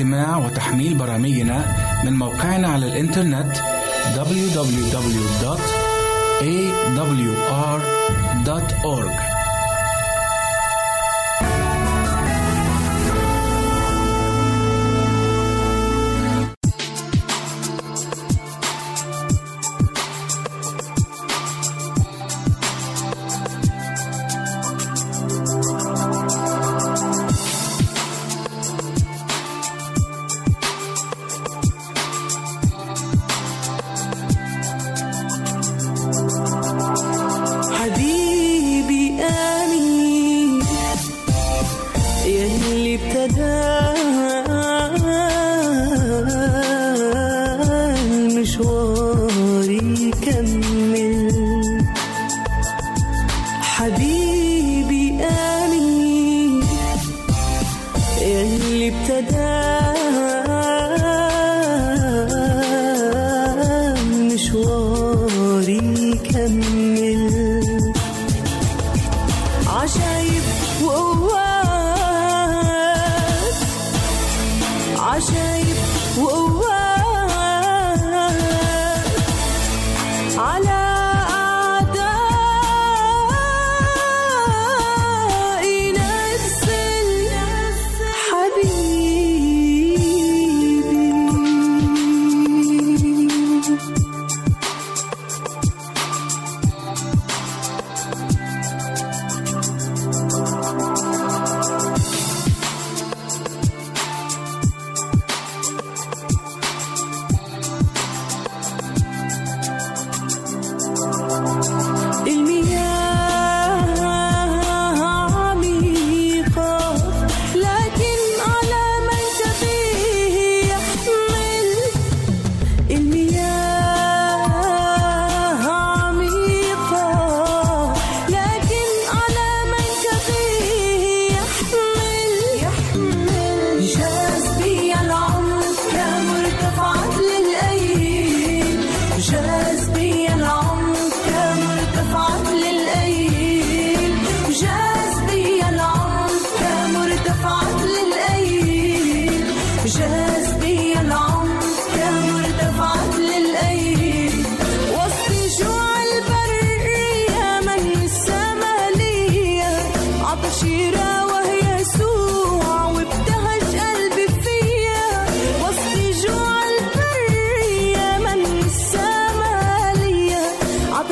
يمكنك استماع وتحميل برامجنا من موقعنا على الإنترنت www.awr.org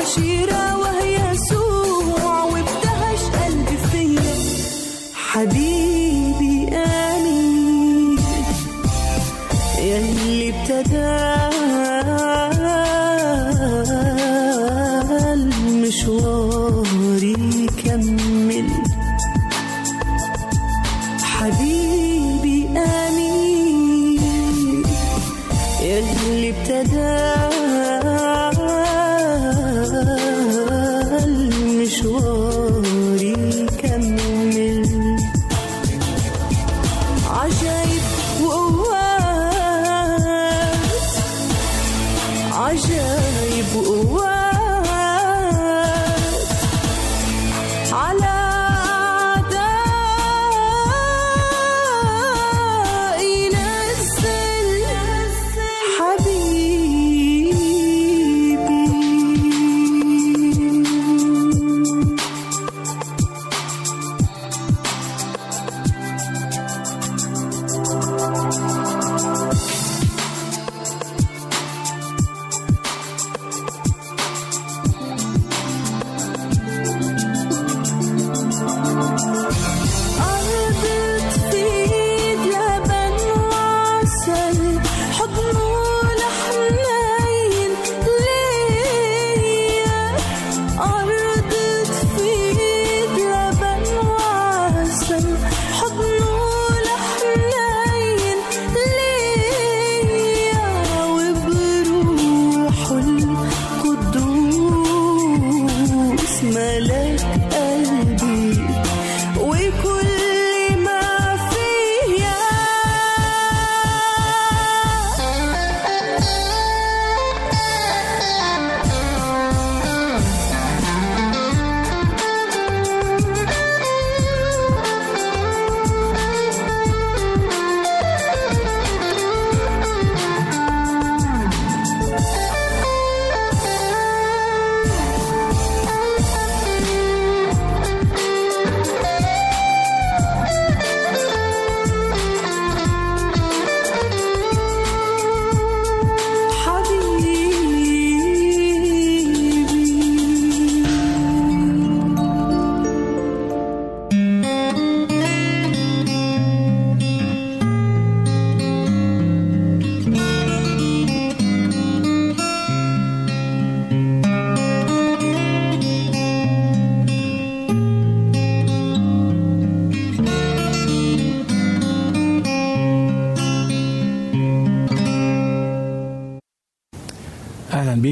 Tira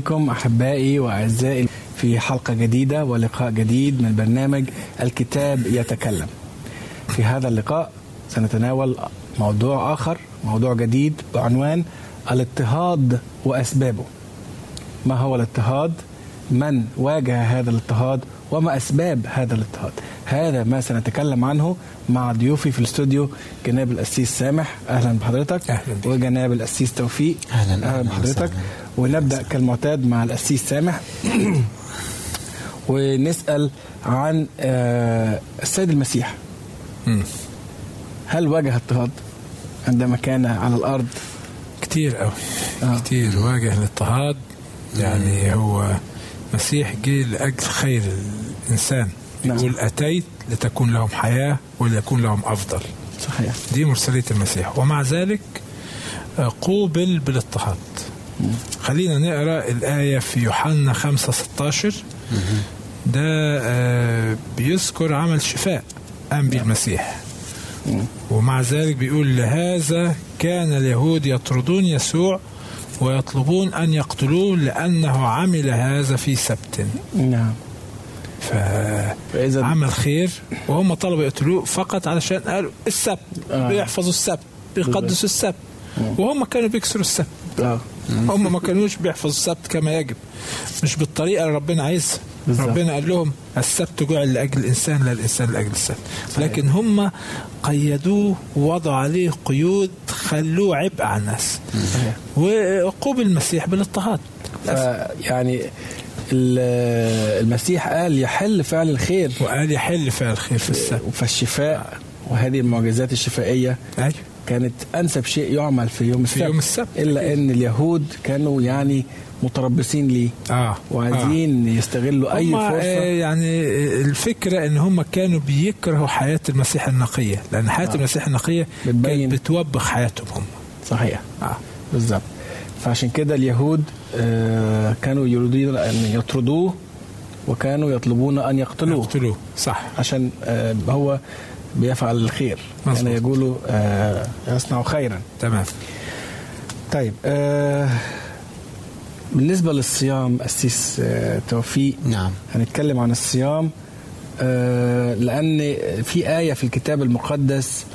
بكم أحبائي وأعزائي في حلقة جديدة ولقاء جديد من برنامج الكتاب يتكلم. في هذا اللقاء سنتناول موضوع آخر، موضوع جديد بعنوان الاضطهاد وأسبابه. ما هو الاضطهاد؟ من واجه هذا الاضطهاد؟ وما أسباب هذا الاضطهاد؟ هذا ما سنتكلم عنه مع ضيوفي في الاستوديو جناب القسيس سامح أهلا بحضرتك أهلاً بك. وجناب القسيس توفيق أهلاً، أهلا أهلاً بحضرتك وسهلاً. ونبدأ كالمعتاد مع القسيس سامح. ونسأل عن آه، السيد المسيح. هل واجه اضطهاد عندما كان على الأرض؟ كتير قوي آه. آه. كتير واجه الاضطهاد. يعني هو مسيح جه لأجل خير الإنسان. نعم. يقول أتيت لتكون لهم حياة وليكون لهم أفضل. صحيح. دي مرسلية المسيح. ومع ذلك آه، قوبل بالاضطهاد. خلينا نقرأ الآية في يوحنا 5 16 ده آه، بيذكر عمل شفاء قام به المسيح ومع ذلك بيقول لهذا كان اليهود يطردون يسوع ويطلبون أن يقتلوه لأنه عمل هذا في سبت. نعم. فعمل فإذا خير وهم طلبوا يقتلوه فقط علشان قالوا السبت آه. بيحفظوا السبت بيقدسوا السبت. وهم كانوا بيكسروا السبت. آه. هم ما كانوش بيحفظوا السبت كما يجب. مش بالطريقة اللي ربنا عايزها. ربنا قال لهم السبت جعل لأجل الإنسان لا الانسان لأجل السبت. لكن هم قيدوه ووضعوا عليه قيود خلوه عبء على الناس. وقوبل المسيح بالاضطهاد يعني ال- المسيح قال يحل فعل الخير. وقال يحل فعل الخير في السبت. فالشفاء وهذه المعجزات الشفائية أيوة. كانت أنسب شيء يعمل في يوم السبت. يوم السبت. إلا إن اليهود كانوا يعني متربصين ليه آه. وعايزين يستغلوا أي هم آه، فرصه يعني الفكرة إن هم كانوا بيكرهوا حياة المسيح النقية. لأن حياة آه. المسيح النقية بتبين. كانت بتوبخ حياتهم هم صحيح. آه. بالظبط. فعشان كده اليهود آه، كانوا يريدون أن يطردوه وكانوا يطلبون أن يقتلوه. يقتلوه. صح. عشان آه، هو بيفعل الخير. مظبوط. كان يقولوا آه، يصنع خيرا. تمام. طيب آه، بالنسبة للصيام السيس آه، توفيق. نعم. هنتكلم عن الصيام آه، لأن في آية في الكتاب المقدس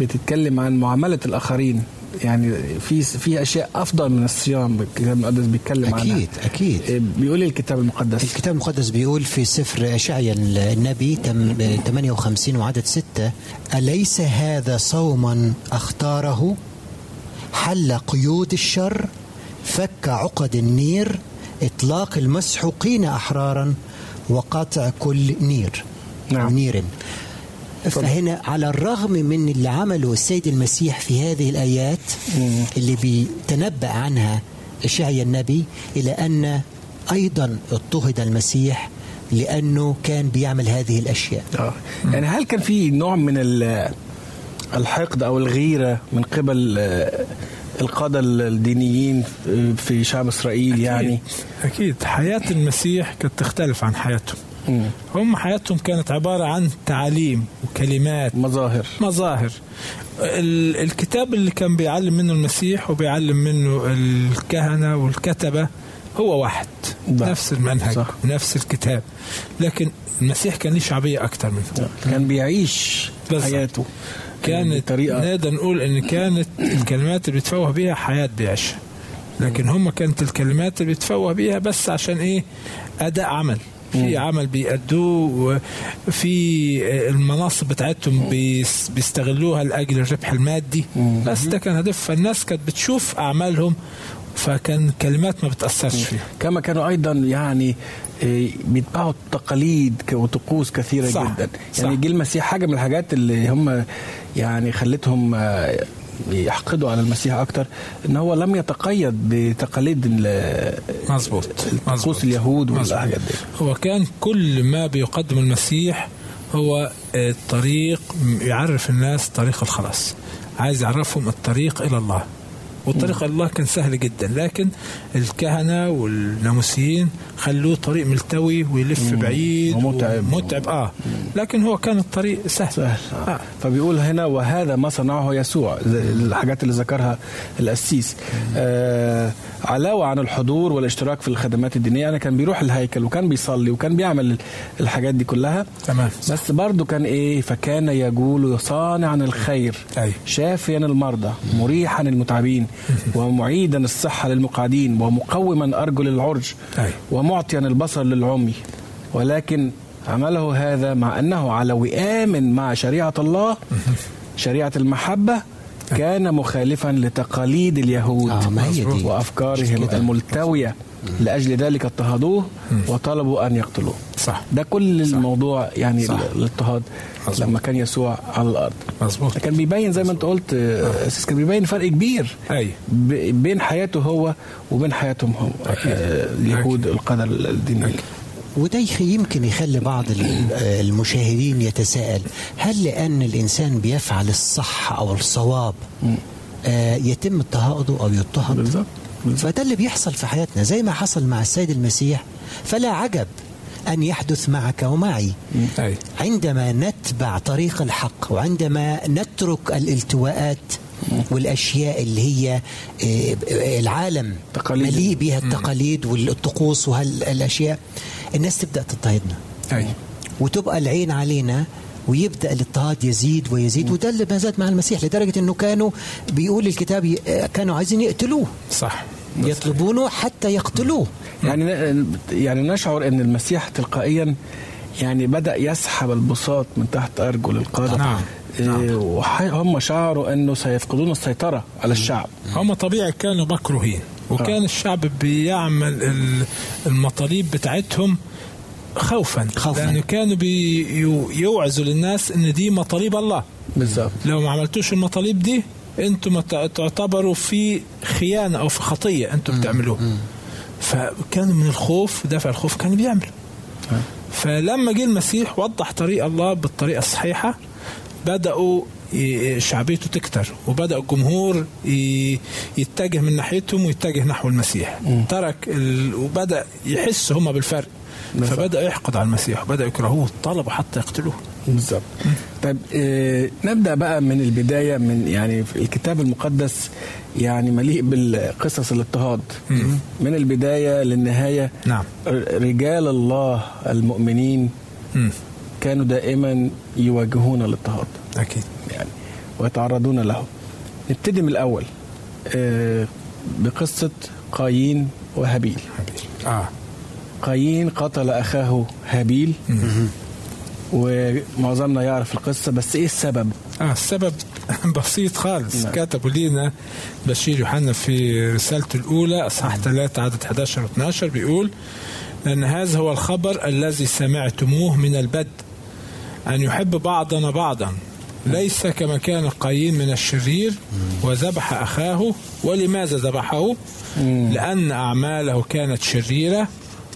بتتكلم عن معاملة الآخرين. يعني في في أشياء أفضل من الصيام الكتاب المقدس بيتكلم عنها. أكيد أكيد. آه، بيقول إيه الكتاب المقدس؟ الكتاب المقدس بيقول في سفر أشعيا النبي تم- 58 وعدد 6 أليس هذا صوما أختاره؟ حل قيود الشر فك عقد النير إطلاق المسحوقين أحرارا وقطع كل نير. نعم. نير. فهنا على الرغم من اللي عمله السيد المسيح في هذه الآيات اللي بيتنبأ عنها إشعيا النبي إلى أن أيضا اضطهد المسيح لأنه كان بيعمل هذه الأشياء. آه. يعني هل كان في نوع من ال- الحقد أو الغيرة من قبل آه، القادة الدينيين في شعب إسرائيل يعني؟ أكيد. حياة المسيح كانت تختلف عن حياتهم. هم حياتهم كانت عبارة عن تعاليم وكلمات. مظاهر. مظاهر. ال- الكتاب اللي كان بيعلم منه المسيح وبيعلم منه الكهنة والكتبة هو واحد. ده. نفس المنهج. صح. نفس الكتاب. لكن المسيح كان ليه شعبية أكتر منه. كان بيعيش بالظبط. حياته كانت نقدر نقول إن كانت الكلمات اللي بيتفوه بيها حياة بيعيشها. لكن هم كانت الكلمات اللي بيتفوه بيها بس عشان إيه؟ أداء عمل. في عمل بيأدوه وفي المناصب بتاعتهم بيس- بيستغلوها لأجل الربح المادي. بس ده كان هدف. فالناس كانت بتشوف أعمالهم فكان كلمات ما بتأثرش فيها. كما كانوا أيضا يعني آه، بيتبعوا تقاليد ك- وطقوس كثيرة صح. جدا. صح. يعني جه المسيح حاجة من الحاجات اللي هم يعني خلتهم آه، يحقدوا على المسيح أكتر إن هو لم يتقيد بتقاليد ال- مظبوط طقوس مظبوط. اليهود. والحاجات دي هو كان كل ما بيقدم المسيح هو الطريق يعرف الناس طريق الخلاص عايز يعرفهم الطريق إلى الله والطريق الله كان سهل جدا. لكن الكهنة والناموسيين خلوه طريق ملتوي ويلف بعيد ومتعب. متعب آه. لكن هو كان الطريق سهل, سهل. آه. فبيقول هنا وهذا ما صنعه يسوع الحاجات اللي ذكرها القسيس آه علاوة عن الحضور والاشتراك في الخدمات الدينية يعني كان بيروح الهيكل وكان بيصلي وكان بيعمل الحاجات دي كلها. تمام. بس برضه كان إيه فكان يقول صانعا الخير أي. شافيا المرضى مريحا المتعبين. ومعيدا الصحة للمقعدين ومقوما أرجل العرج. ومعطيا البصر للعمي ولكن عمله هذا مع أنه على وئام مع شريعة الله شريعة المحبة كان مخالفا لتقاليد اليهود آه، وأفكارهم. الملتوية لأجل ذلك اضطهدوه وطلبوا أن يقتلوه. صح. ده كل الموضوع يعني صح. الاضطهاد. لما كان يسوع على الأرض. مظبوط. كان بيبين زي ما انت قلت آه، أساس كان بيبين فرق كبير ب- بين حياته هو وبين حياتهم هم. آه، اليهود القدر الديني. وده يمكن يخلي بعض آه، المشاهدين يتساءل هل لأن الإنسان بيفعل الصح أو الصواب آه، يتم اضطهاده أو يضطهد؟ بالظبط. فده اللي بيحصل في حياتنا. زي ما حصل مع السيد المسيح فلا عجب أن يحدث معك ومعي. عندما نتبع طريق الحق وعندما نترك الالتواءات والأشياء اللي هي آه، العالم تقاليد. مليء بها التقاليد والطقوس وهالأشياء الناس تبدأ تضطهدنا. وتبقى العين علينا ويبدأ الاضطهاد يزيد ويزيد وده اللي ما زاد مع المسيح لدرجة إنه كانوا بيقول الكتاب آه، كانوا عايزين يقتلوه. صح. يطلبونه حتى يقتلوه. يعني يعني نشعر إن المسيح تلقائيا يعني بدأ يسحب البساط من تحت أرجل القاده نعم. إيه، وح- هم شعروا إنه سيفقدون السيطرة على الشعب. هم طبيعي كانوا مكروهين وكان الشعب بيعمل ال- المطالب بتاعتهم خوفا. خوفاً. لأنه كانوا بيوعزوا للناس إن دي مطالب الله. بالظبط لو ما عملتوش المطالب دي أنتم تعتبروا في خيانة أو في خطية أنتم بتعملوها. فكانوا من الخوف دافع الخوف كان بيعمل. فلما جه المسيح وضح طريق الله بالطريقة الصحيحة بدأوا شعبيته تكتر وبدأ الجمهور يتجه من ناحيتهم ويتجه نحو المسيح. ترك ال... وبدأ يحس هم بالفرق. فبدا يحقد على المسيح وبدا يكرهوه طلبوا حتى يقتلوه. بالظبط. طيب آه نبدأ بقى من البداية من يعني الكتاب المقدس يعني مليء بالقصص الاضطهاد. من البداية للنهاية نعم. رجال الله المؤمنين مم. كانوا دائما يواجهون الاضطهاد. أكيد. يعني ويتعرضون له. نبتدي من الأول آه بقصة قايين وهابيل. آه. قايين قتل أخاه هابيل. ومعظمنا يعرف القصة بس إيه السبب؟ آه السبب بسيط خالص. نعم. كتبوا لنا بشير يوحنا في رسالته الأولى أصحاح 3 عدد 11 و 12 بيقول لأن هذا هو الخبر الذي سمعتموه من البدء أن يحب بعضنا بعضا. ليس كما كان قايين من الشرير وذبح أخاه ولماذا ذبحه؟ لأن أعماله كانت شريرة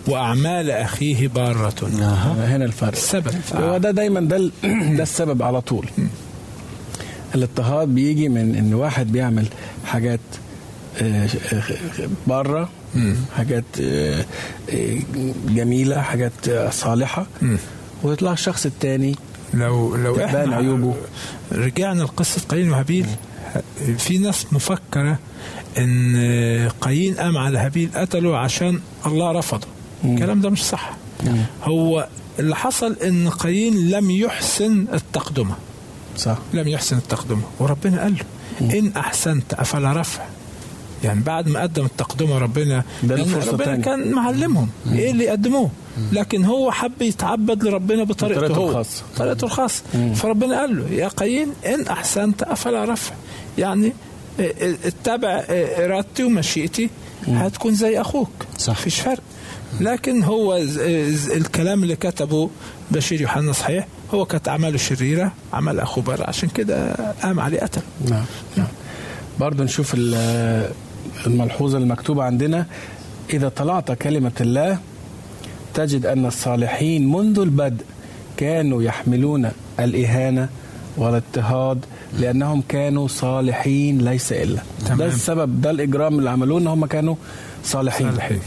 وأعمال أخيه بارة. آه. هنا الفرق. السبب. هو ده دايما ده ده السبب على طول. الاضطهاد بيجي من إن واحد بيعمل حاجات آه، آه، بره حاجات آه، آه، جميلة حاجات آه، صالحه ويطلع الشخص التاني لو لو إحنا عيوبه. رجعنا لقصة قايين وهابيل. في ناس مفكرة إن قايين قام على هابيل قتله عشان الله رفضه. الكلام ده مش صح. هو اللي حصل إن قايين لم يحسن التقدمة. صح. لم يحسن التقدمة. وربنا قال له إن أحسنت أفلا رفع. يعني بعد ما قدم التقدمة ربنا ربنا تانية. كان معلمهم. إيه اللي يقدموه؟ لكن هو حب يتعبد لربنا بطريقته بطريقته هو الخاصة. طريقته الخاصة. فربنا قال له يا قايين إن أحسنت أفلا رفع. يعني اتبع ارادتي ومشيئتي هتكون زي أخوك. صح. مفيش فرق. لكن هو الكلام اللي كتبه بشير يوحنا صحيح هو كانت أعماله شريرة عمل اخوه بر عشان كده قام عليه قتل نعم نعم برضه نشوف ال- الملحوظة المكتوبة عندنا إذا طلعت كلمة الله تجد أن الصالحين منذ البدء كانوا يحملون الإهانة والاضطهاد لأنهم كانوا صالحين ليس إلا تمام. ده السبب ده الإجرام اللي عملوه إن هم كانوا صالحين, صالحين.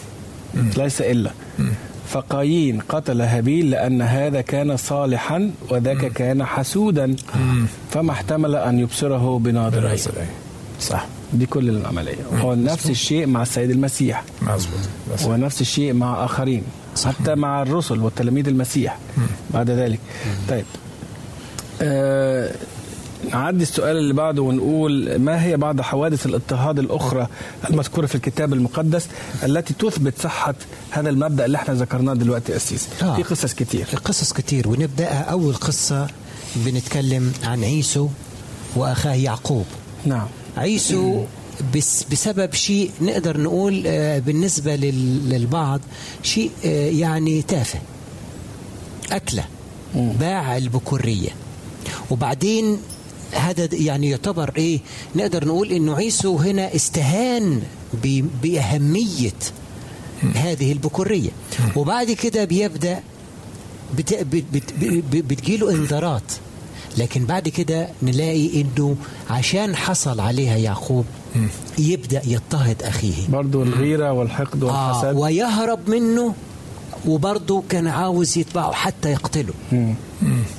ليس إلا. فقايين قتل هابيل لأن هذا كان صالحا وذاك كان حسودا. فما احتمل أن يبصره بناظريه صح. دي كل العملية هو نفس الشيء مع السيد المسيح. مظبوط. ونفس الشيء مع آخرين. حتى مع الرسل والتلاميذ المسيح بعد ذلك. طيب. آه نعدي السؤال اللي بعده ونقول ما هي بعض حوادث الاضطهاد الأخرى المذكورة في الكتاب المقدس التي تثبت صحة هذا المبدأ اللي إحنا ذكرناه دلوقتي يا أسيس؟ آه. في قصص كتير. في قصص كتير ونبدأها أول قصة بنتكلم عن عيسو وأخاه يعقوب. نعم. عيسو بس بسبب شيء نقدر نقول آه، بالنسبة لل- للبعض شيء آه، يعني تافه. أكلة. باع البكورية. وبعدين هذا يعني يعتبر إيه؟ نقدر نقول إنه عيسو هنا استهان ب- بأهمية هذه البكورية. وبعد كده بيبدأ بت... بت... بت... بت... بتجيله انذارات. لكن بعد كده نلاقي إنه عشان حصل عليها يعقوب يبدأ يضطهد أخيه. برضو الغيرة والحقد آه والحسد ويهرب منه وبرضه كان عاوز يتبعه حتى يقتله.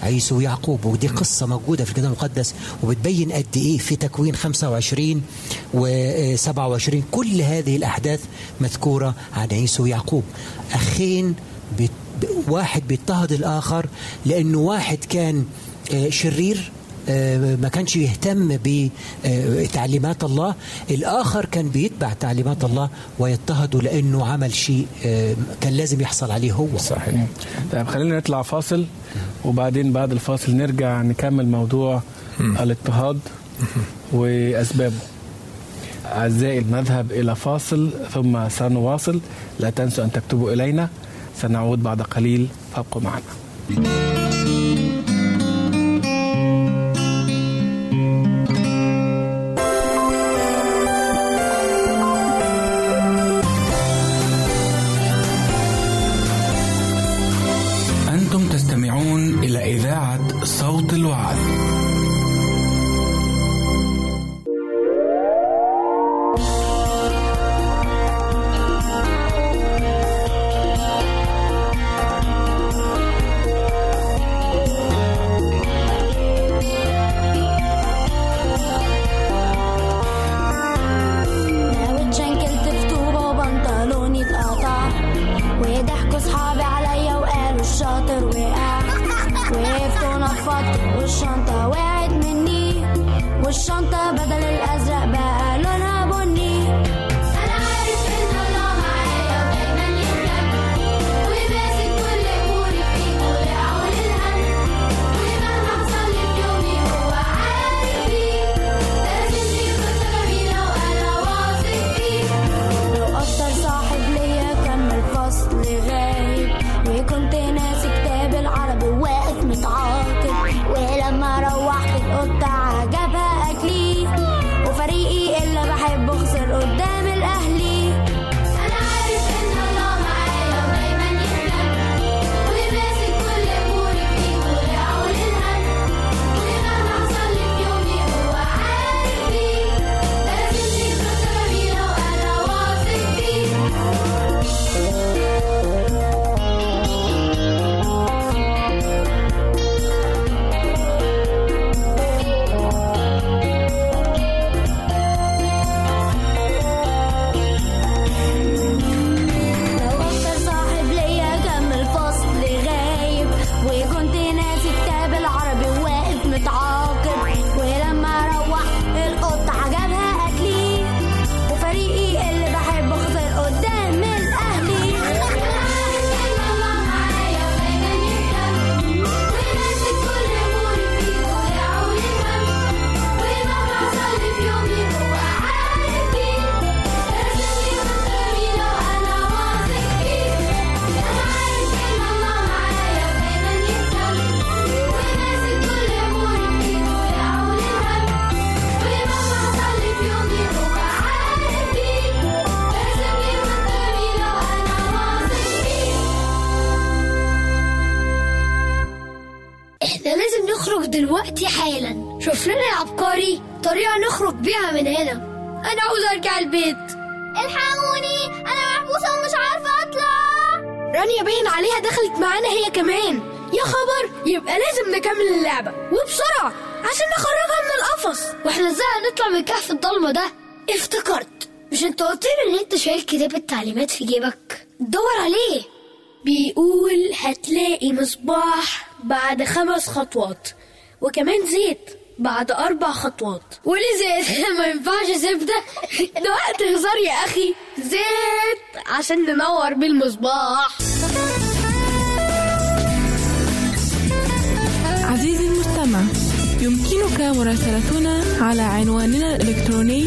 عيسو ويعقوب ودي قصة موجودة في الكتاب المقدس وبتبين قد إيه في تكوين 25 و 27 كل هذه الأحداث مذكورة عن عيسو ويعقوب. أخين بت... واحد بيضطهد الآخر لأنه واحد كان آه، شرير ما كانش يهتم بتعليمات الله. الآخر كان بيتبع تعليمات الله ويضطهده لأنه عمل شيء آه، كان لازم يحصل عليه هو. صحيح. طيب خلينا نطلع فاصل وبعدين بعد الفاصل نرجع نكمل موضوع الاضطهاد وأسبابه. أعزائي نذهب إلى فاصل ثم سنواصل. لا تنسوا أن تكتبوا إلينا. سنعود بعد قليل. فابقوا معنا. في جيبك. دور عليه. بيقول هتلاقي مصباح بعد خمس خطوات وكمان زيت بعد أربع خطوات. وليه زيت؟ ما ينفعش زبدة ده. وقت هزار يا أخي. زيت عشان ننور بيه المصباح. عزيزي المستمع يمكنك مراسلتنا على عنواننا الإلكتروني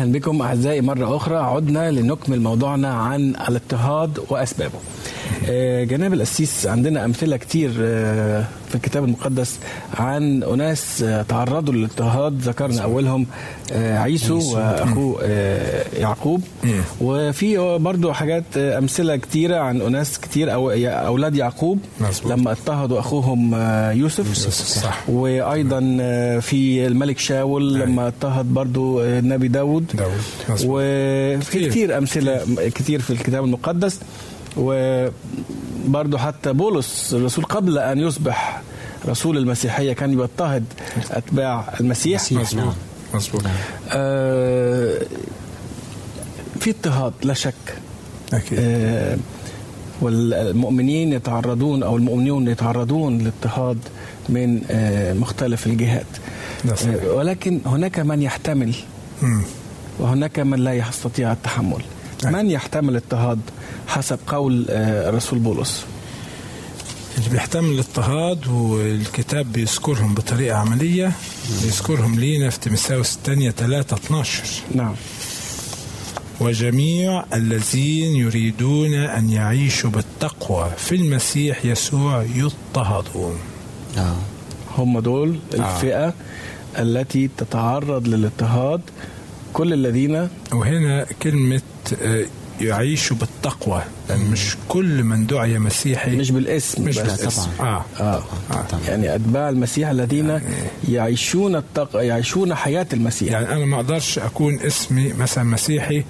أهلا بكم أعزائي مرة أخرى عدنا لنكمل موضوعنا عن الاضطهاد وأسبابه. آه، جناب القسيس عندنا أمثلة كتير آه، في الكتاب المقدس عن أناس آه، تعرضوا للاضطهاد ذكرنا أولهم عيسو وأخوه يعقوب. وفي برضو حاجات أمثلة كتيرة عن أناس كتير أو أولاد يعقوب. لما اضطهدوا أخوهم يوسف, صح. وأيضا في الملك شاول لما اضطهد برضو آه، النبي داود. وفي كتير. كتير أمثلة كتير في الكتاب المقدس. وبرضو حتى بولس الرسول قبل أن يصبح رسول المسيحية كان بيضطهد أتباع المسيح. مسيح، نعم. مظبوط. آه، في اضطهاد لا شك. أكيد. آه، والمؤمنين يتعرضون أو المؤمنون يتعرضون لاضطهاد من آه، مختلف الجهات. آه، ولكن هناك من يحتمل. وهناك من لا يستطيع التحمل. من يحتمل اضطهاد؟ حسب قول آه، رسول بولس. اللي بيحتمل الاضطهاد والكتاب بيذكرهم بطريقة عملية بيذكرهم لينا في تيمساوس الثانية 3 12 نعم. وجميع الذين يريدون أن يعيشوا بالتقوى في المسيح يسوع يضطهدون. آه. هم دول الفئة التي تتعرض للاضطهاد. كل الذين وهنا كلمة آه، يعيشوا بالتقوى لأن مش كل من دعي مسيحي مش بالاسم مش بس بالاسم آه. آه. آه. يعني أتباع المسيح الذين يعيشون التق... يعيشون حياة المسيح يعني أنا ما أقدرش أكون اسمي مثلا مسيحي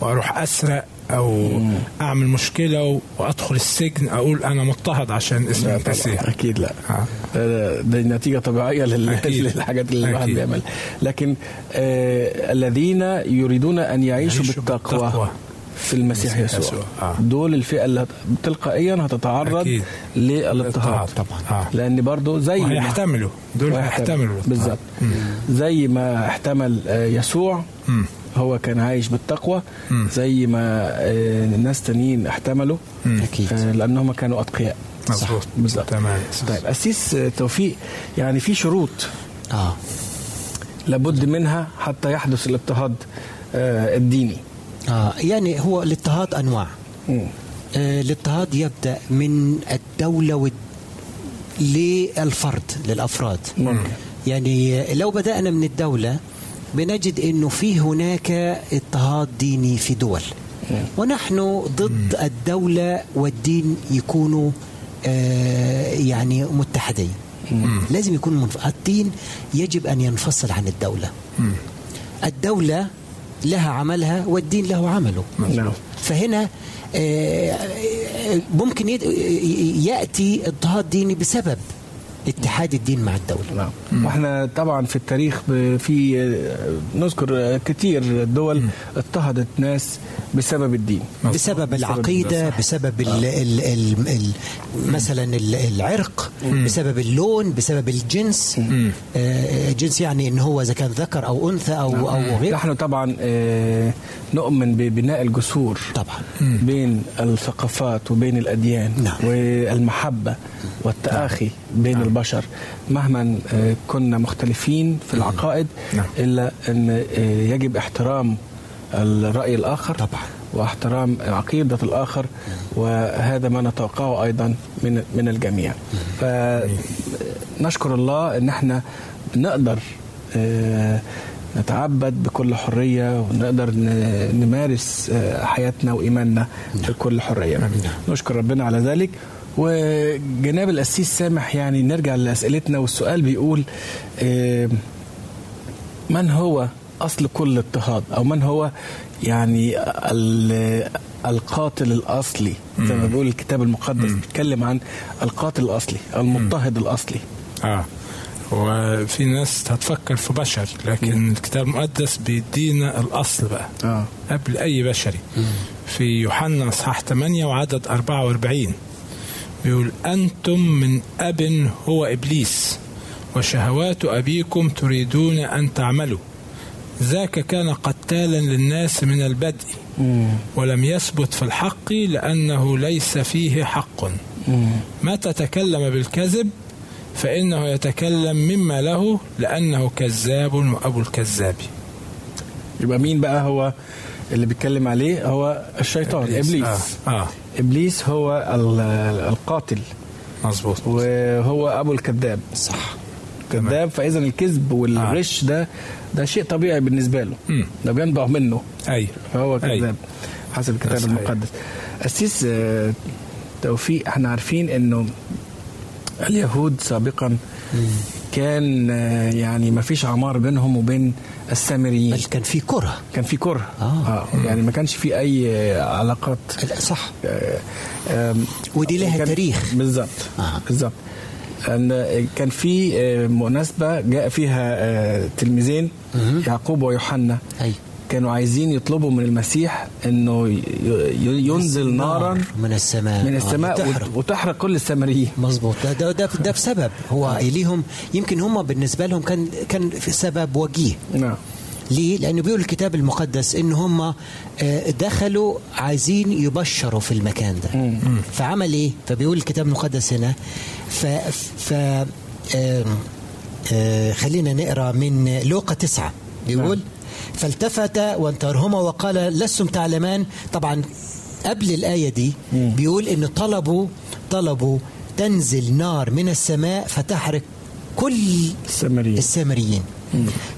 وأروح أسرق أو أعمل مشكلة وأدخل السجن أقول أنا مضطهد عشان طبعا مسيحي أكيد لا آه. ده- ده نتيجة طبيعية لل... أكيد. للحاجات اللي الواحد. بيعملها لكن آه الذين يريدون أن يعيشوا يعيشوا بالتقوى بالتقوى. في المسيح يسوع يسوع. آه. دول الفئة اللي هت- تلقائيا هتتعرض أكيد. للاضطهاد طبعا آه. لأن برضو زي ما- وهيحتملوا دول. هيحتملوا بالظبط زي ما احتمل آه، يسوع مم. هو كان عايش بالتقوى مم. زي ما آه، ناس تانيين احتملوا أكيد. آه، لأنهم كانوا أتقياء مظبوط بالظبط. تمام طيب أسيس آه، توفيق يعني في شروط آه. لابد منها حتى يحدث الاضطهاد آه، الديني آه. يعني هو الاضطهاد أنواع. مم. آه، الاضطهاد يبدأ من الدولة والد... للفرد للأفراد. ممكن يعني لو بدأنا من الدولة بنجد أنه في هناك اضطهاد ديني في دول. ونحن ضد الدولة والدين يكونوا آه، يعني متحدين. لازم يكون منف... الدين يجب أن ينفصل عن الدولة. الدولة لها عملها والدين له عمله. نعم. فهنا آه، آه، ممكن يأتي اضطهاد ديني بسبب اتحاد الدين مع الدولة. نعم. وإحنا طبعا في التاريخ في نذكر كتير دول اضطهدت ناس بسبب الدين. بسبب العقيدة بسبب ال ال ال ال مثلا ال- العرق بسبب اللون بسبب الجنس. آه، جنس يعني إن هو إذا كان ذكر أو أنثى أو أو غير نحن طبعا آه، نؤمن ببناء الجسور. طبعا. بين الثقافات وبين الأديان. نعم. والمحبة والتآخي بين البشر مهما آه، كنا مختلفين في العقائد نعم. إلا أن آه، يجب احترام الرأي الآخر طبعا. واحترام عقيدة الآخر وهذا ما نتوقعه أيضا من من الجميع. فنشكر الله أن إحنا نقدر آه، نتعبد بكل حرية ونقدر نمارس حياتنا وإيماننا بكل حرية. نشكر ربنا على ذلك. وجناب القسيس سامح يعني نرجع لأسئلتنا والسؤال بيقول آه، من هو أصل كل اضطهاد؟ أو من هو يعني ال- القاتل الأصلي؟ زي ما بيقول الكتاب المقدس بيتكلم عن القاتل الأصلي المضطهد الأصلي. آه. وفي ناس هتفكر في بشر لكن الكتاب المقدس بيدينا الأصل بقى. آه. قبل أي بشري. في يوحنا اصحاح 8 وعدد 44 بيقول أنتم من أب هو إبليس وشهوات أبيكم تريدون أن تعملوا. ذاك كان قتالا للناس من البدء ولم يثبت في الحق لأنه ليس فيه حق. متى تكلم بالكذب فإنه يتكلم مما له لأنه كذاب وأبو الكذاب. يبقى مين بقى هو اللي بيتكلم عليه؟ هو الشيطان إبليس, إبليس. آه, آه. إبليس هو ال- القاتل. مظبوط. وهو أبو الكذاب. صح. كذاب فإذا الكذب والغش ده ده شيء طبيعي بالنسبة له. مم. ده بينبع منه. أي. فهو أي. كذاب حسب الكتاب. المقدس. أسيس آه، توفيق إحنا عارفين إنه اليهود سابقا كان آه، يعني ما فيش عمار بينهم وبين السامريين بل كان في كرة كان في كرة آه. آه. يعني ما كانش في أي آه، علاقات لا، صح آه، ودي لها تاريخ بالظبط آه. بالظبط أن كان في آه، مناسبة جاء فيها آه، تلميذين يعقوب ويوحنا أي. كانوا عايزين يطلبوا من المسيح إنه ينزل نارا من السماء. من آه، السماء تحرق. وت- وتحرق كل السامريين مظبوط. ده ده ده, ده بسبب. هو ليهم يمكن هم بالنسبة لهم كان كان في سبب وجيه. نعم. ليه؟ لأنه بيقول الكتاب المقدس إن هم آه، دخلوا عايزين يبشروا في المكان ده. فعمل إيه؟ فبيقول الكتاب المقدس هنا ف, ف آم، آه، خلينا نقرأ من لوقا تسعة. بيقول فالتفت وانتهرهما وقال لستم تعلمان. طبعا قبل الآية دي بيقول إن طلبوا طلبوا تنزل نار من السماء فتحرق كل السامريين. السامريين.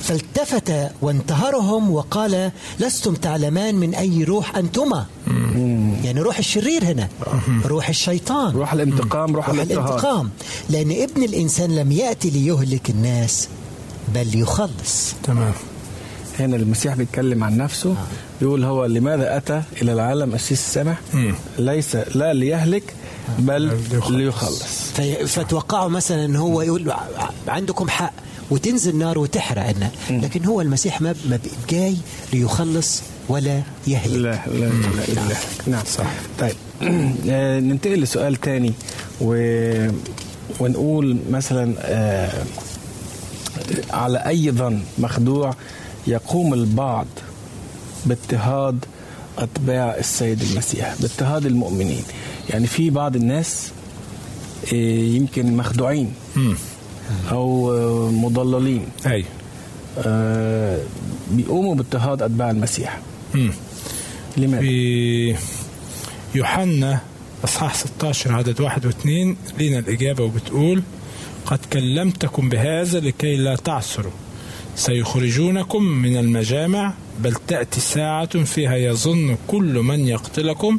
فالتفت وانتهرهم وقال لستم تعلمان من أي روح أنتما؟ يعني روح الشرير هنا روح الشيطان. روح الانتقام روح روح الانتقام. لأن ابن الإنسان لم يأتي ليهلك الناس بل يخلص. تمام. هنا المسيح بيتكلم عن نفسه بيقول هو لماذا أتى إلى العالم السيس السمح مم. ليس لا ليهلك بل ليخلص. في- فتوقعوا مثلا إن هو يقول عندكم حق وتنزل نار وتحرقنا لكن هو المسيح ما ما جاي ليخلص ولا يهلك. لا لا لا, لا, لا. نعم. صح. طيب. آه، ننتقل لسؤال تاني و... ونقول مثلا آه، على أي ظن مخدوع يقوم البعض باضطهاد أتباع السيد المسيح باضطهاد المؤمنين يعني في بعض الناس آه، يمكن مخدوعين. أو آه، مضللين أي آه، بيقوموا باضطهاد أتباع المسيح. لماذا؟ في يوحنا أصحاح 16 عدد واحد واثنين لينا الإجابة وبتقول قد كلمتكم بهذا لكي لا تعثروا سيخرجونكم من المجامع بل تأتي ساعة فيها يظن كل من يقتلكم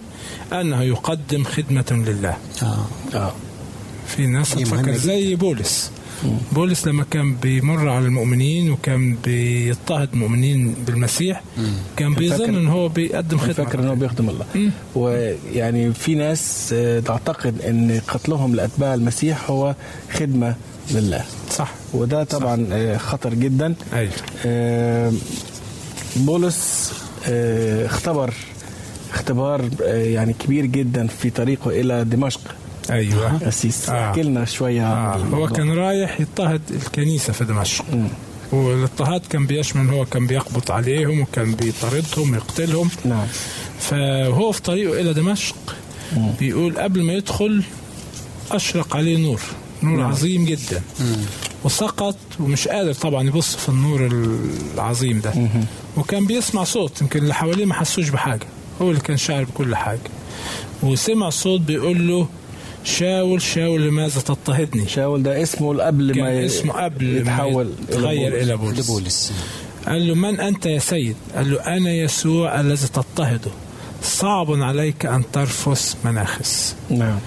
أنه يقدم خدمة لله. آه. آه. في ناس تفكر. زي بولس. بولس لما كان بيمر على المؤمنين وكان بيضطهد المؤمنين بالمسيح كان بيظن إن هو بيقدم خدمة. فاكر إن هو بيخدم الله. ويعني في ناس آه، تعتقد إن قتلهم لأتباع المسيح هو خدمة لله. صح. وده طبعا آه، خطر جدا. أيوه. آه، بولس آه، اختبر اختبار آه، يعني كبير جدا في طريقه إلى دمشق. أيوه. أسيس. آه. احكي لنا شوية آه. هو. كان رايح يضطهد الكنيسة في دمشق. والاضطهاد كان بيشمل هو كان بيقبض عليهم وكان بيطاردهم ويقتلهم. نعم. فهو في طريقه إلى دمشق بيقول قبل ما يدخل أشرق عليه نور. نور نعم. عظيم جدا. وسقط ومش قادر طبعا يبص في النور العظيم ده. وكان بيسمع صوت يمكن اللي حواليه ما حسوش بحاجة. هو اللي كان شاعر بكل حاجة. وسمع صوت بيقول له شاول شاول لماذا تضطهدني؟ شاول ده اسمه قبل ما ي- اسمه قبل يتحول ما يتغير إلى بولس. لبولس. قال له من أنت يا سيد؟ قال له أنا يسوع الذي تضطهده صعب عليك أن ترفس مناخس. نعم.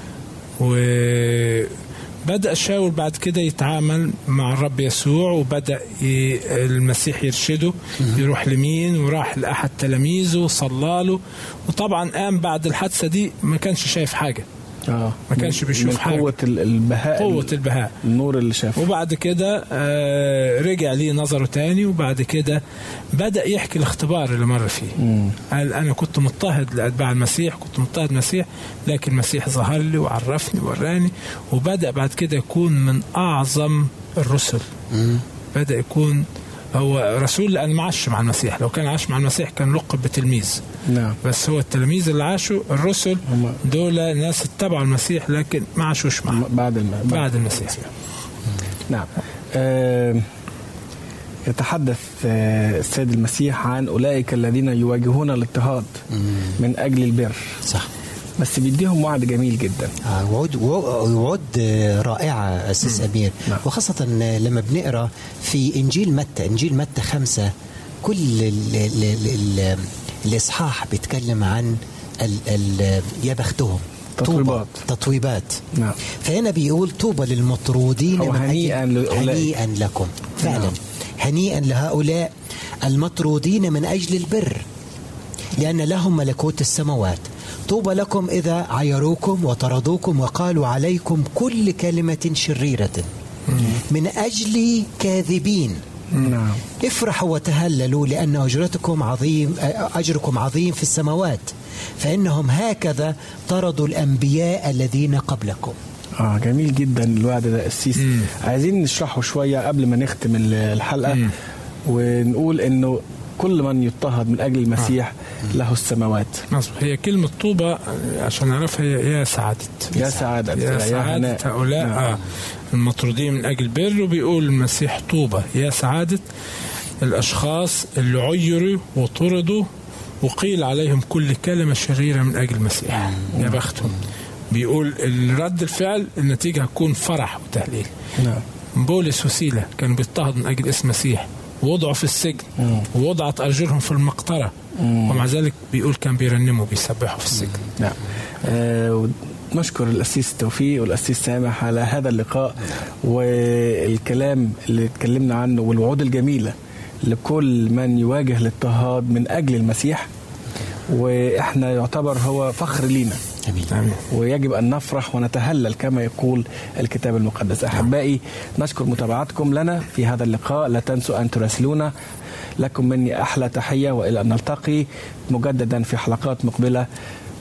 وبدأ شاول بعد كده يتعامل مع الرب يسوع وبدأ. المسيح يرشده يروح لمين؟ وراح لأحد تلاميذه وصلى له. وطبعا قام بعد الحادثة دي ما كانش شايف حاجة. آه ما كانش بيشوف من حاجة. قوة ال- البهاء قوة البهاء. النور اللي شافه. وبعد كده آه، رجع ليه نظره تاني وبعد كده بدأ يحكي الاختبار اللي مر فيه. قال أنا كنت مضطهد لأتباع المسيح كنت مضطهد المسيح لكن المسيح ظهر لي وعرفني ووراني وبدأ بعد كده يكون من أعظم الرسل. بدأ يكون هو رسول لأن ما عاش مع المسيح. لو كان عاش مع المسيح كان لقب بتلميذ. نعم. بس هو التلاميذ اللي عاشوا الرسل هم- دول ناس اتبعوا المسيح لكن ما عاشوش معه. بعد الم... بعد المسيح. نعم. آه، يتحدث آه، السيد المسيح عن أولئك الذين يواجهون الاضطهاد من أجل البر. صح. بس بيديهم وعد جميل جدا. آه، وعود وعود آه، رائعة أسيس أمير. نعم. وخاصة آه، لما بنقرأ في إنجيل متى إنجيل متى خمسة كل ال ال ال ال الإصحاح بيتكلم عن ال ال يا بختهم تطويبات. تطويبات. نعم. فهنا بيقول طوبى للمطرودين أو هنيئاً. هنيئا لكم. فعلا. نعم. هنيئا لهؤلاء المطرودين من أجل البر لأن لهم ملكوت السماوات. طوبى لكم إذا عيروكم وطردوكم وقالوا عليكم كل كلمة شريرة. من أجل كاذبين. نعم. افرحوا وتهللوا لأن أجرتكم عظيم أجركم عظيم في السماوات. فإنهم هكذا طردوا الأنبياء الذين قبلكم. آه جميل جدا الوعد ده السيس عايزين نشرحه شوية قبل ما نختم ال- الحلقة. ونقول إنه كل من يضطهد من أجل المسيح له السماوات. مظبوط هي كلمة طوبى آه، عشان نعرفها هي يا سعادة. يا سعادة. يا سعادة. هؤلاء. نعم. آه. المطرودين من أجل البر وبيقول المسيح طوبى. يا سعادة الأشخاص اللي عيروا وطردوا وقيل عليهم كل كلمة شريرة من أجل المسيح. يا بختهم. بيقول الرد الفعل النتيجة هتكون فرح وتهليل. نعم. بولس وسيلة كانوا بيضطهدوا من أجل اسم المسيح ووضعوا في السجن ووضعت أرجلهم في المقطرة. ومع ذلك بيقول كان بيرنموا بيسبحوا في السجن. نعم. آه نشكر الأسيس توفيق والأسيس سامح على هذا اللقاء. والكلام اللي اتكلمنا عنه والوعود الجميلة لكل من يواجه الاضطهاد من أجل المسيح. وإحنا يعتبر هو فخر لينا. أمين آمين. ويجب أن نفرح ونتهلل كما يقول الكتاب المقدس. أحبائي نشكر متابعتكم لنا في هذا اللقاء. لا تنسوا أن تراسلونا. لكم مني أحلى تحية وإلى أن نلتقي مجددا في حلقات مقبلة.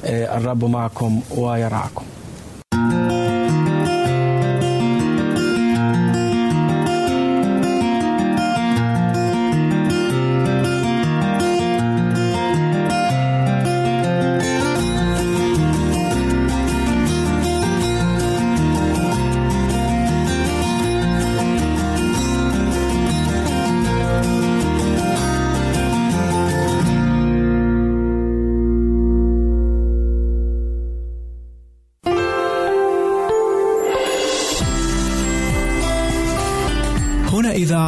آه، الرب معكم ويرعاكم.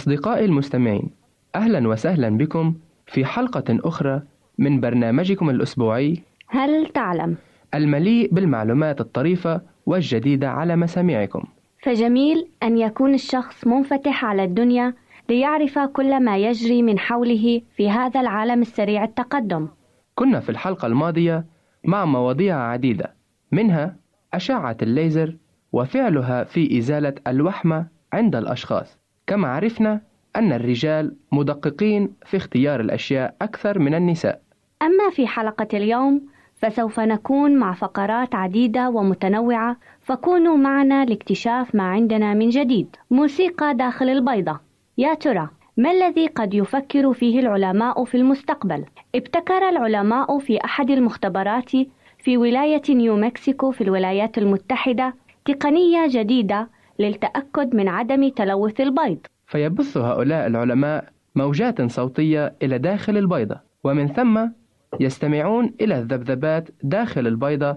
أصدقائي المستمعين أهلا وسهلا بكم في حلقة أخرى من برنامجكم الأسبوعي هل تعلم؟ المليء بالمعلومات الطريفة والجديدة على مسامعكم. فجميل أن يكون الشخص منفتح على الدنيا ليعرف كل ما يجري من حوله في هذا العالم السريع التقدم. كنا في الحلقة الماضية مع مواضيع عديدة منها أشعة الليزر وفعلها في إزالة الوحمة عند الأشخاص. كما عرفنا أن الرجال مدققين في اختيار الأشياء أكثر من النساء. أما في حلقة اليوم فسوف نكون مع فقرات عديدة ومتنوعة فكونوا معنا لاكتشاف ما عندنا من جديد. موسيقى داخل البيضة. يا ترى ما الذي قد يفكر فيه العلماء في المستقبل؟ ابتكر العلماء في أحد المختبرات في ولاية نيو مكسيكو في الولايات المتحدة تقنية جديدة للتأكد من عدم تلوث البيض. فيبث هؤلاء العلماء موجات صوتية إلى داخل البيضة ومن ثم يستمعون إلى الذبذبات داخل البيضة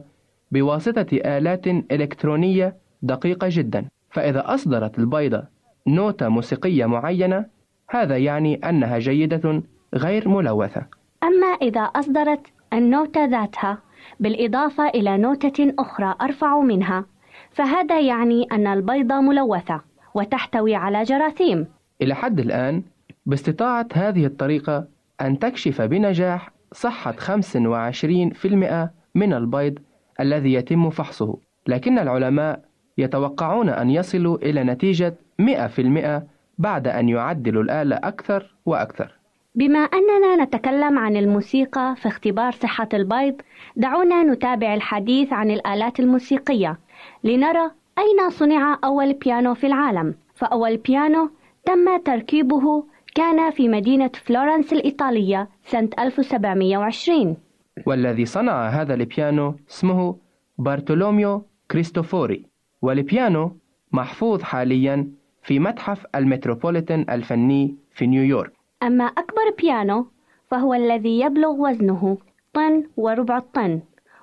بواسطة آلات إلكترونية دقيقة جدا. فإذا أصدرت البيضة نوتة موسيقية معينة هذا يعني أنها جيدة غير ملوثة. أما إذا أصدرت النوتة ذاتها بالإضافة إلى نوتة أخرى أرفع منها. فهذا يعني أن البيضة ملوثة وتحتوي على جراثيم. إلى حد الآن باستطاعت هذه الطريقة أن تكشف بنجاح صحة 25% من البيض الذي يتم فحصه. لكن العلماء يتوقعون أن يصلوا إلى نتيجة 100% بعد أن يعدلوا الآلة أكثر وأكثر. بما أننا نتكلم عن الموسيقى في اختبار صحة البيض دعونا نتابع الحديث عن الآلات الموسيقية. لنرى أين صنع أول بيانو في العالم. فأول بيانو تم تركيبه كان في مدينة فلورنس الإيطالية سنة 1720 والذي صنع هذا البيانو اسمه بارتولوميو كريستوفوري. والبيانو محفوظ حاليا في متحف المتروبوليتان الفني في نيويورك. أما أكبر بيانو فهو الذي يبلغ وزنه طن وربع الطن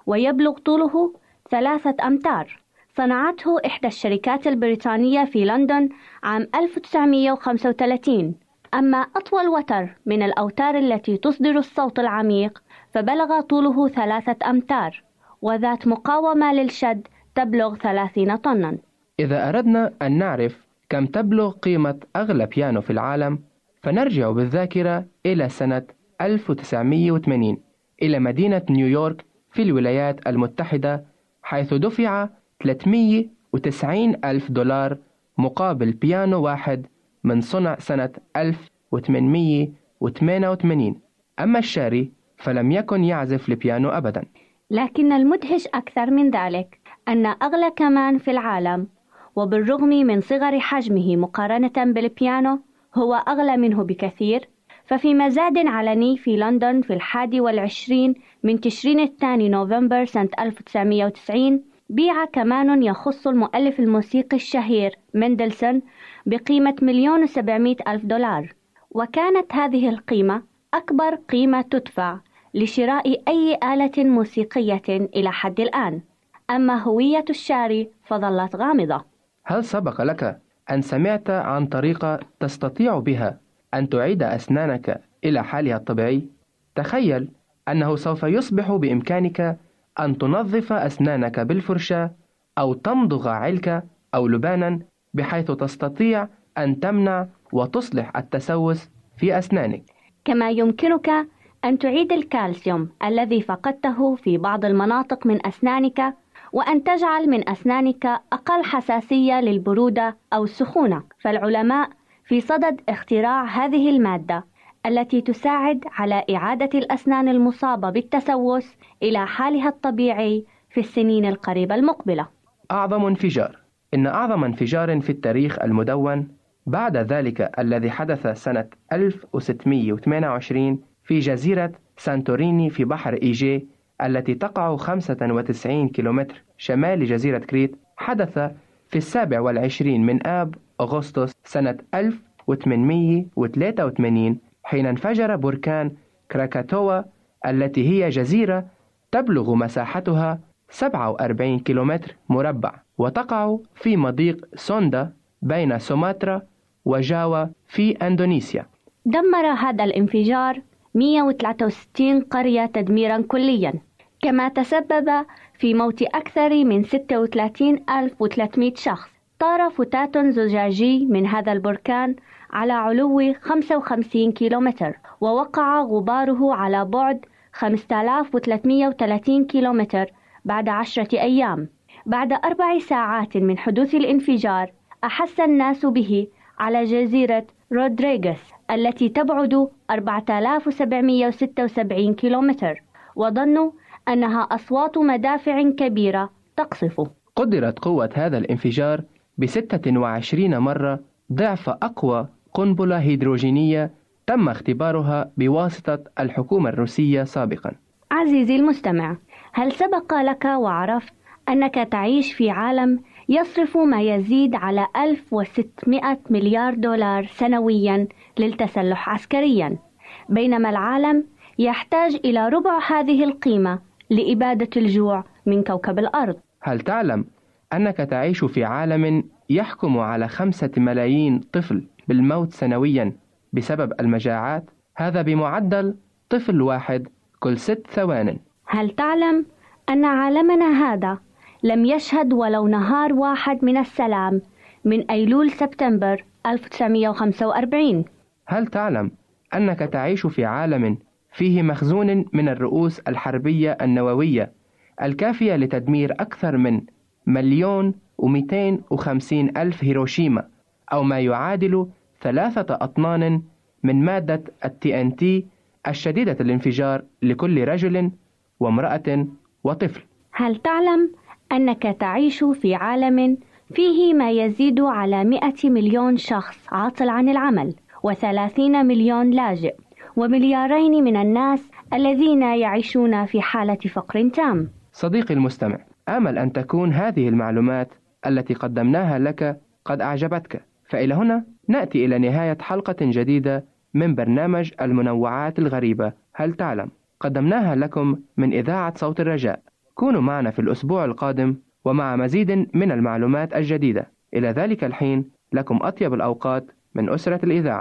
ويبلغ طوله ثلاثة أمتار. صنعته إحدى الشركات البريطانية في لندن عام 1935 أما أطول وتر من الأوتار التي تصدر الصوت العميق فبلغ طوله ثلاثة أمتار وذات مقاومة للشد تبلغ ثلاثين طنا. إذا أردنا أن نعرف كم تبلغ قيمة أغلى بيانو في العالم فنرجع بالذاكرة إلى سنة 1980 إلى مدينة نيويورك في الولايات المتحدة حيث دفع 390 ألف دولار مقابل بيانو واحد من صنع سنة 1888 أما الشاري فلم يكن يعزف البيانو أبدا. لكن المدهش أكثر من ذلك أن أغلى كمان في العالم وبالرغم من صغر حجمه مقارنة بالبيانو هو أغلى منه بكثير. ففي مزاد علني في لندن في الحادي والعشرين من تشرين الثاني نوفمبر سنة 1990 بيع كمان يخص المؤلف الموسيقي الشهير مندلسون بقيمة مليون وسبعمائة ألف دولار. وكانت هذه القيمة أكبر قيمة تدفع لشراء أي آلة موسيقية إلى حد الآن. أما هوية الشاري فظلت غامضة. هل سبق لك أن سمعت عن طريقة تستطيع بها أن تعيد أسنانك إلى حالها الطبيعي؟ تخيل أنه سوف يصبح بإمكانك أن تنظف أسنانك بالفرشاة أو تمضغ علكة أو لبانا بحيث تستطيع أن تمنع وتصلح التسوس في أسنانك. كما يمكنك أن تعيد الكالسيوم الذي فقدته في بعض المناطق من أسنانك وأن تجعل من أسنانك أقل حساسية للبرودة أو السخونة، فالعلماء في صدد اختراع هذه المادة التي تساعد على إعادة الأسنان المصابة بالتسوس إلى حالها الطبيعي في السنين القريبة المقبلة. أعظم انفجار إن أعظم انفجار في التاريخ المدون بعد ذلك الذي حدث سنة 1628 في جزيرة سانتوريني في بحر إيجي التي تقع 95 كيلومتر شمال جزيرة كريت حدث في السابع والعشرين من آب أغسطس سنة 1883 حين انفجر بركان كراكاتوا التي هي جزيرة تبلغ مساحتها 47 كيلومتر مربع وتقع في مضيق سوندا بين سوماترا وجاوا في أندونيسيا. دمر هذا الانفجار 163 قرية تدميرا كليا كما تسبب في موت أكثر من 36300 شخص. طار فتات زجاجي من هذا البركان على علو 55 كيلومتر ووقع غباره على بعد 5330 كيلومتر بعد عشرة أيام. بعد أربع ساعات من حدوث الانفجار أحس الناس به على جزيرة رودريغس التي تبعد 4776 كيلومتر وظنوا أنها أصوات مدافع كبيرة تقصف. قدرت قوة هذا الانفجار ب 26 مرة ضعف أقوى قنبلة هيدروجينية تم اختبارها بواسطة الحكومة الروسية سابقا. عزيزي المستمع هل سبق لك وعرفت أنك تعيش في عالم يصرف ما يزيد على 1600 مليار دولار سنويا للتسلح عسكريا بينما العالم يحتاج إلى ربع هذه القيمة لإبادة الجوع من كوكب الأرض؟ هل تعلم أنك تعيش في عالم يحكم على خمسة ملايين طفل بالموت سنويا بسبب المجاعات هذا بمعدل طفل واحد كل ست ثوان. هل تعلم أن عالمنا هذا لم يشهد ولو نهار واحد من السلام من أيلول سبتمبر 1945 هل تعلم أنك تعيش في عالم فيه مخزون من الرؤوس الحربية النووية الكافية لتدمير أكثر من مليون ومئتين وخمسين ألف هيروشيما أو ما يعادل ثلاثة أطنان من مادة التي إن تي الشديدة الانفجار لكل رجل وامرأة وطفل. هل تعلم أنك تعيش في عالم فيه ما يزيد على 100 مليون شخص عاطل عن العمل و30 مليون لاجئ ومليارين من الناس الذين يعيشون في حالة فقر تام؟ صديقي المستمع آمل أن تكون هذه المعلومات التي قدمناها لك قد أعجبتك. فإلى هنا نأتي إلى نهاية حلقة جديدة من برنامج المنوعات الغريبة. هل تعلم؟ قدمناها لكم من إذاعة صوت الرجاء. كونوا معنا في الأسبوع القادم ومع مزيد من المعلومات الجديدة. إلى ذلك الحين لكم أطيب الأوقات من أسرة الإذاعة.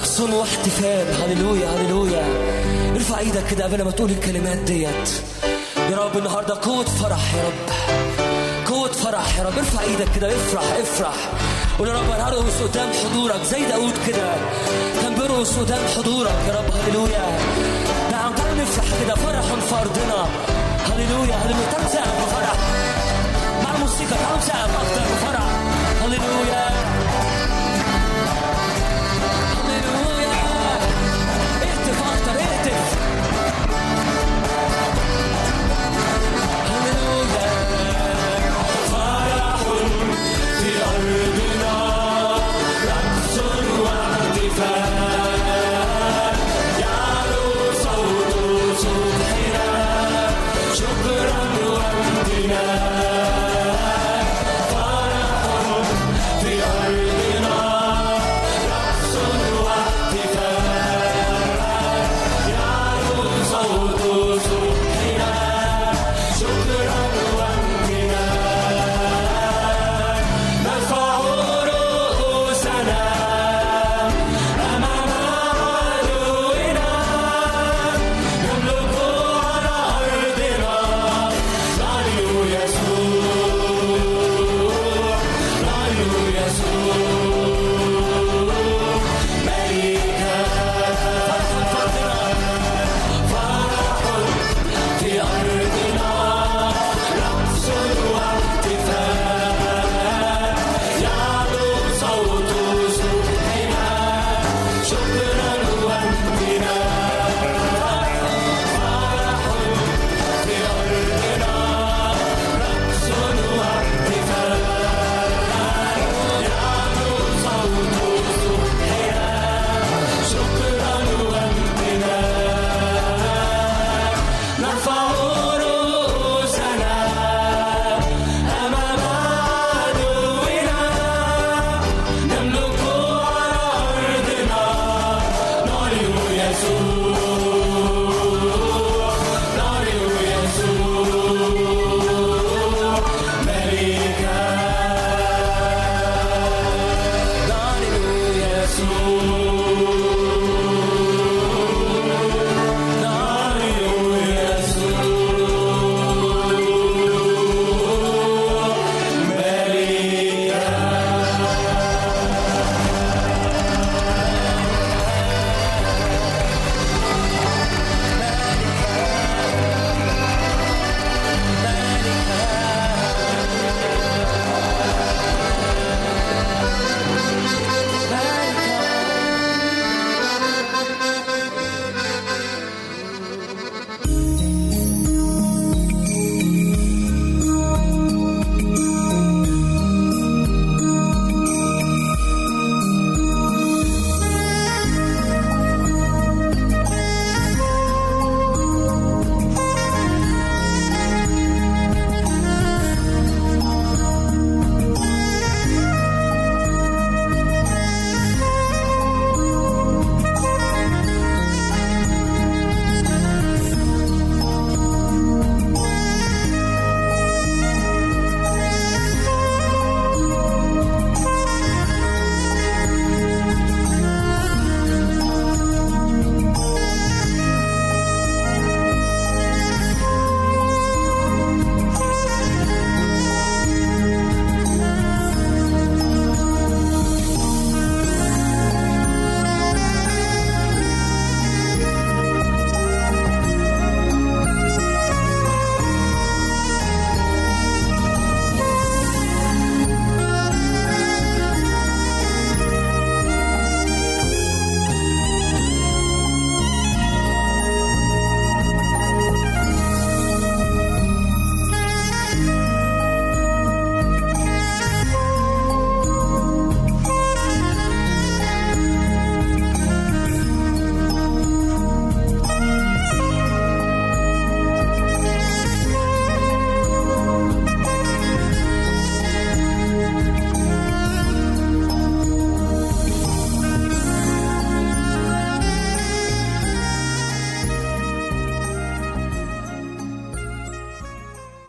رقص واحتفال. هللويا هللويا. ارفع إيدك كده قبل ما تقول الكلمات ديت. يا رب النهارده قوة فرح يا رب. قوة فرح يا رب. ارفع إيدك كده افرح افرح. قول يا رب أنا هرقص قدام حضورك زي داوود كده. كان بيرقص قدام حضورك يا رب. هللويا. نعم تعال نفرح كده. فرح في أرضنا. هللويا هللويا. تعالوا نسقف بفرح مع الموسيقى تعالوا نسقف أكتر بفرح هللويا.